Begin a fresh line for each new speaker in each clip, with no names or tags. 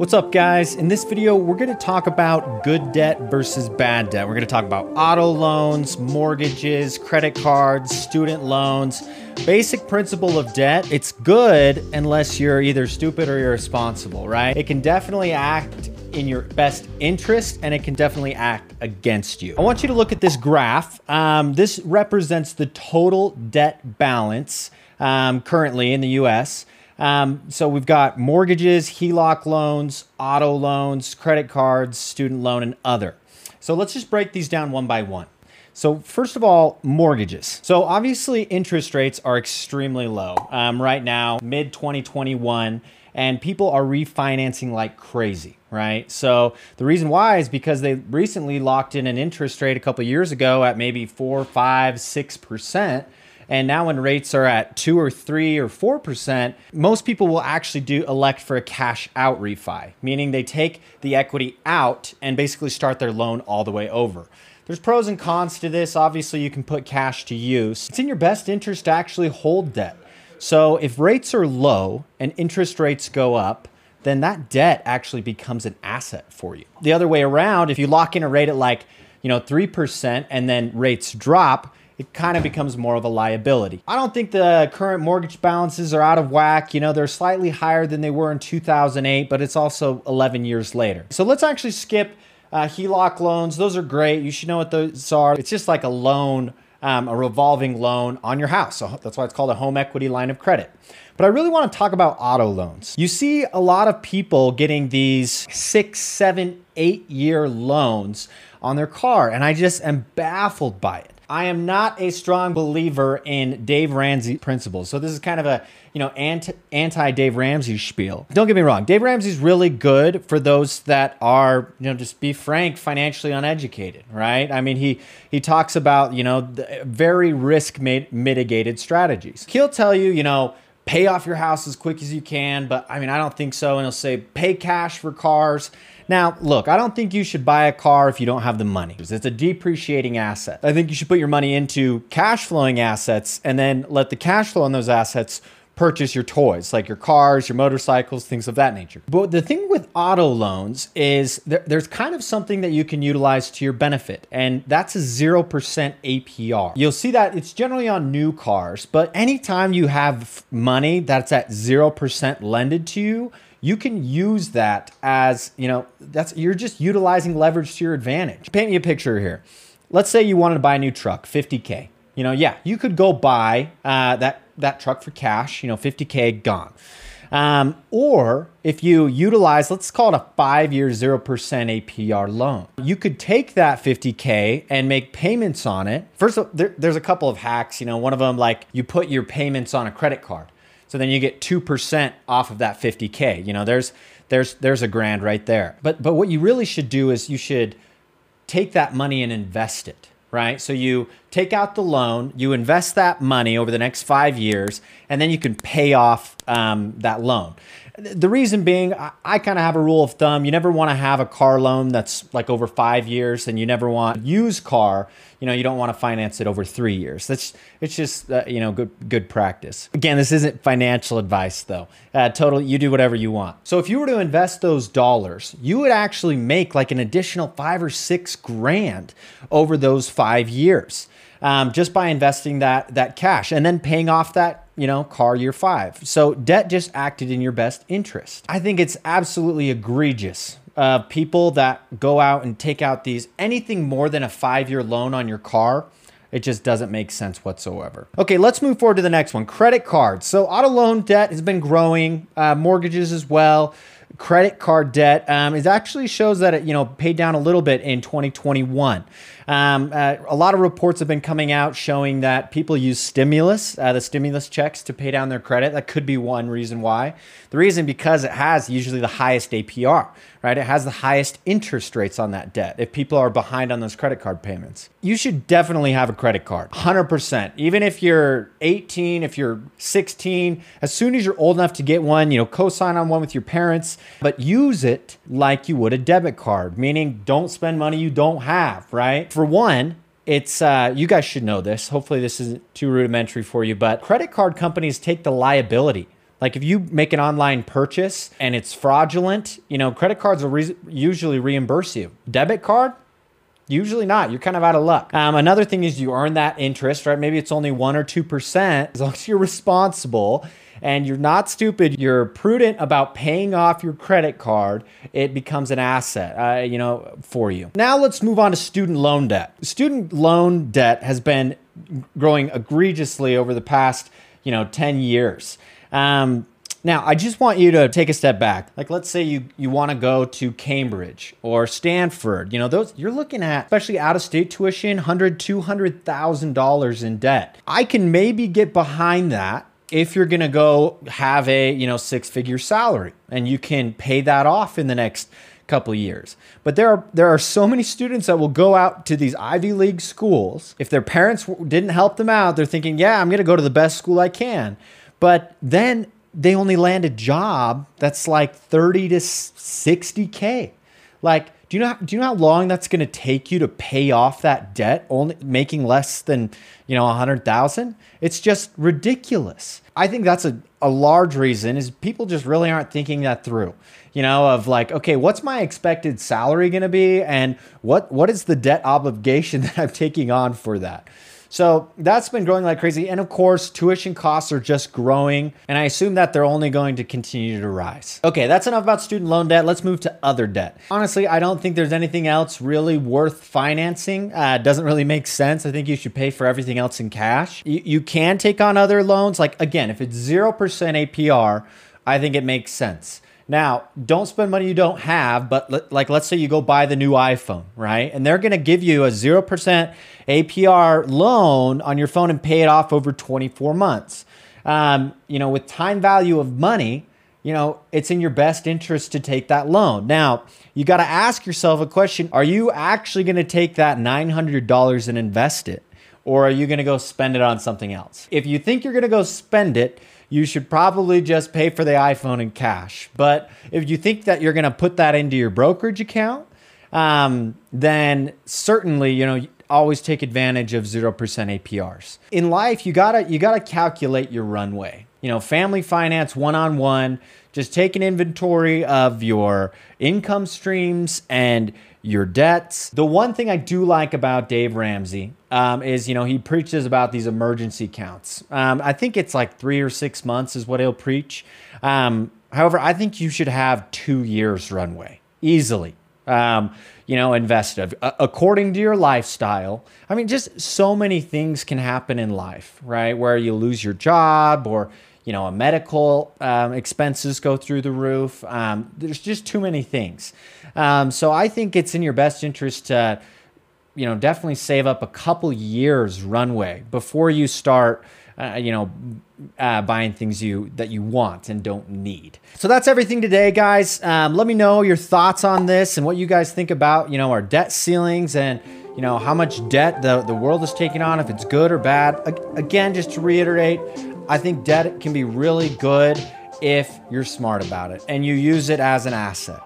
What's up, guys? In this video, we're going to talk about good debt versus bad debt. We're going to talk about auto loans, mortgages, credit cards, student loans. Basic principle of debt it's good unless you're either stupid or irresponsible, right? It can definitely act in your best interest and it can definitely act against you. I want you to look at this graph. Um, this represents the total debt balance um, currently in the US. Um, so we've got mortgages, HELOC loans, auto loans, credit cards, student loan, and other. So let's just break these down one by one. So first of all, mortgages. So obviously interest rates are extremely low um, right now, mid 2021, and people are refinancing like crazy, right? So the reason why is because they recently locked in an interest rate a couple years ago at maybe four, five, six percent and now when rates are at two or three or four percent, most people will actually do elect for a cash out refi, meaning they take the equity out and basically start their loan all the way over. There's pros and cons to this. Obviously, you can put cash to use. It's in your best interest to actually hold debt. So if rates are low and interest rates go up, then that debt actually becomes an asset for you. The other way around, if you lock in a rate at like, you know, 3% and then rates drop, it kind of becomes more of a liability. I don't think the current mortgage balances are out of whack. You know, they're slightly higher than they were in 2008, but it's also 11 years later. So let's actually skip uh, HELOC loans. Those are great. You should know what those are. It's just like a loan, um, a revolving loan on your house. So that's why it's called a home equity line of credit. But I really want to talk about auto loans. You see a lot of people getting these six, seven, eight year loans on their car, and I just am baffled by it. I am not a strong believer in Dave Ramsey principles. So this is kind of a, you know, anti, anti Dave Ramsey spiel. Don't get me wrong. Dave Ramsey's really good for those that are, you know, just be frank, financially uneducated, right? I mean, he he talks about, you know, very risk mitigated strategies. He'll tell you, you know, pay off your house as quick as you can, but I mean, I don't think so. And he'll say pay cash for cars now, look, I don't think you should buy a car if you don't have the money. It's a depreciating asset. I think you should put your money into cash flowing assets and then let the cash flow on those assets purchase your toys, like your cars, your motorcycles, things of that nature. But the thing with auto loans is there, there's kind of something that you can utilize to your benefit, and that's a 0% APR. You'll see that it's generally on new cars, but anytime you have money that's at 0% lended to you, you can use that as, you know, that's you're just utilizing leverage to your advantage. Paint me a picture here. Let's say you wanted to buy a new truck, 50K. You know, yeah, you could go buy uh, that, that truck for cash, you know, 50K gone. Um, or if you utilize, let's call it a five year 0% APR loan, you could take that 50K and make payments on it. First, there, there's a couple of hacks. You know, one of them, like you put your payments on a credit card. So then you get 2% off of that 50K. You know, there's there's there's a grand right there. But but what you really should do is you should take that money and invest it, right? So you take out the loan, you invest that money over the next five years, and then you can pay off um, that loan. The reason being, I, I kind of have a rule of thumb. You never want to have a car loan that's like over five years, and you never want used car you know you don't want to finance it over three years. That's it's just uh, you know good good practice. Again, this isn't financial advice though. Uh, totally, you do whatever you want. So if you were to invest those dollars, you would actually make like an additional five or six grand over those five years. Um, just by investing that that cash and then paying off that you know car year five. So debt just acted in your best interest. I think it's absolutely egregious uh, people that go out and take out these anything more than a five year loan on your car. It just doesn't make sense whatsoever. Okay, let's move forward to the next one credit cards. So, auto loan debt has been growing, uh, mortgages as well. Credit card debt um, it actually shows that it you know paid down a little bit in 2021. Um, uh, a lot of reports have been coming out showing that people use stimulus, uh, the stimulus checks, to pay down their credit. That could be one reason why. The reason because it has usually the highest APR, right? It has the highest interest rates on that debt if people are behind on those credit card payments. You should definitely have a credit card, 100%. Even if you're 18, if you're 16, as soon as you're old enough to get one, you know, co-sign on one with your parents, but use it like you would a debit card, meaning don't spend money you don't have, right? For one, it's uh, you guys should know this. Hopefully, this isn't too rudimentary for you, but credit card companies take the liability like if you make an online purchase and it's fraudulent, you know, credit cards will re- usually reimburse you. Debit card, Usually not. You're kind of out of luck. Um, another thing is you earn that interest, right? Maybe it's only one or two percent. As long as you're responsible and you're not stupid, you're prudent about paying off your credit card, it becomes an asset, uh, you know, for you. Now let's move on to student loan debt. Student loan debt has been growing egregiously over the past, you know, 10 years. Um, now, I just want you to take a step back. Like, let's say you, you want to go to Cambridge or Stanford. You know, those you're looking at, especially out of state tuition, hundred, two hundred thousand dollars in debt. I can maybe get behind that if you're going to go have a you know six figure salary and you can pay that off in the next couple years. But there are there are so many students that will go out to these Ivy League schools. If their parents didn't help them out, they're thinking, "Yeah, I'm going to go to the best school I can." But then they only land a job that's like 30 to 60k. Like, do you know do you know how long that's going to take you to pay off that debt only making less than, you know, 100,000? It's just ridiculous. I think that's a, a large reason is people just really aren't thinking that through. You know, of like, okay, what's my expected salary going to be and what what is the debt obligation that I'm taking on for that? So that's been growing like crazy. And of course, tuition costs are just growing. And I assume that they're only going to continue to rise. Okay, that's enough about student loan debt. Let's move to other debt. Honestly, I don't think there's anything else really worth financing. Uh, doesn't really make sense. I think you should pay for everything else in cash. You, you can take on other loans. Like, again, if it's 0% APR, I think it makes sense. Now, don't spend money you don't have, but like let's say you go buy the new iPhone, right? And they're going to give you a 0% APR loan on your phone and pay it off over 24 months. Um, you know, with time value of money, you know, it's in your best interest to take that loan. Now, you got to ask yourself a question Are you actually going to take that $900 and invest it? Or are you going to go spend it on something else? If you think you're going to go spend it, you should probably just pay for the iPhone in cash. But if you think that you're going to put that into your brokerage account, um, then certainly, you know, always take advantage of 0% APRs. In life, you got to you got to calculate your runway. You know, family finance one-on-one, just take an inventory of your income streams and your debts. The one thing I do like about Dave Ramsey um, is, you know, he preaches about these emergency counts. Um, I think it's like three or six months is what he'll preach. Um, however, I think you should have two years runway easily. Um, you know, invested uh, according to your lifestyle. I mean, just so many things can happen in life, right? Where you lose your job or you know, a medical um, expenses go through the roof. Um, there's just too many things. Um, so I think it's in your best interest to, you know, definitely save up a couple years runway before you start, uh, you know, uh, buying things you that you want and don't need. So that's everything today, guys. Um, let me know your thoughts on this and what you guys think about, you know, our debt ceilings and you know how much debt the, the world is taking on if it's good or bad again just to reiterate I think debt can be really good if you're smart about it and you use it as an asset.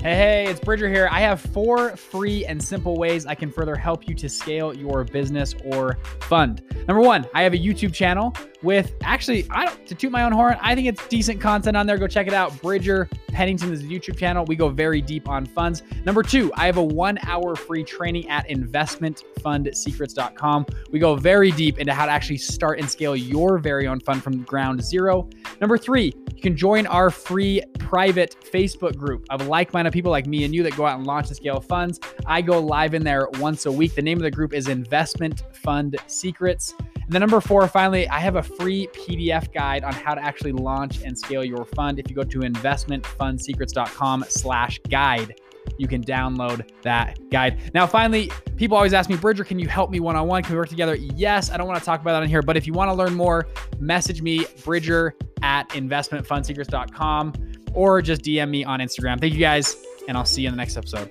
Hey, hey, it's Bridger here. I have four free and simple ways I can further help you to scale your business or fund. Number one, I have a YouTube channel with actually, I don't to toot my own horn. I think it's decent content on there. Go check it out. Bridger Pennington is a YouTube channel. We go very deep on funds. Number two, I have a one hour free training at investmentfundsecrets.com. We go very deep into how to actually start and scale your very own fund from ground zero. Number three, you can join our free private Facebook group of like minded people like me and you that go out and launch and scale funds. I go live in there once a week. The name of the group is Investment Fund Secrets. Then number four, finally, I have a free PDF guide on how to actually launch and scale your fund. If you go to investmentfundsecrets.com slash guide, you can download that guide. Now, finally, people always ask me, Bridger, can you help me one on one? Can we work together? Yes, I don't want to talk about that in here, but if you want to learn more, message me, Bridger at investmentfundsecrets.com, or just DM me on Instagram. Thank you guys, and I'll see you in the next episode.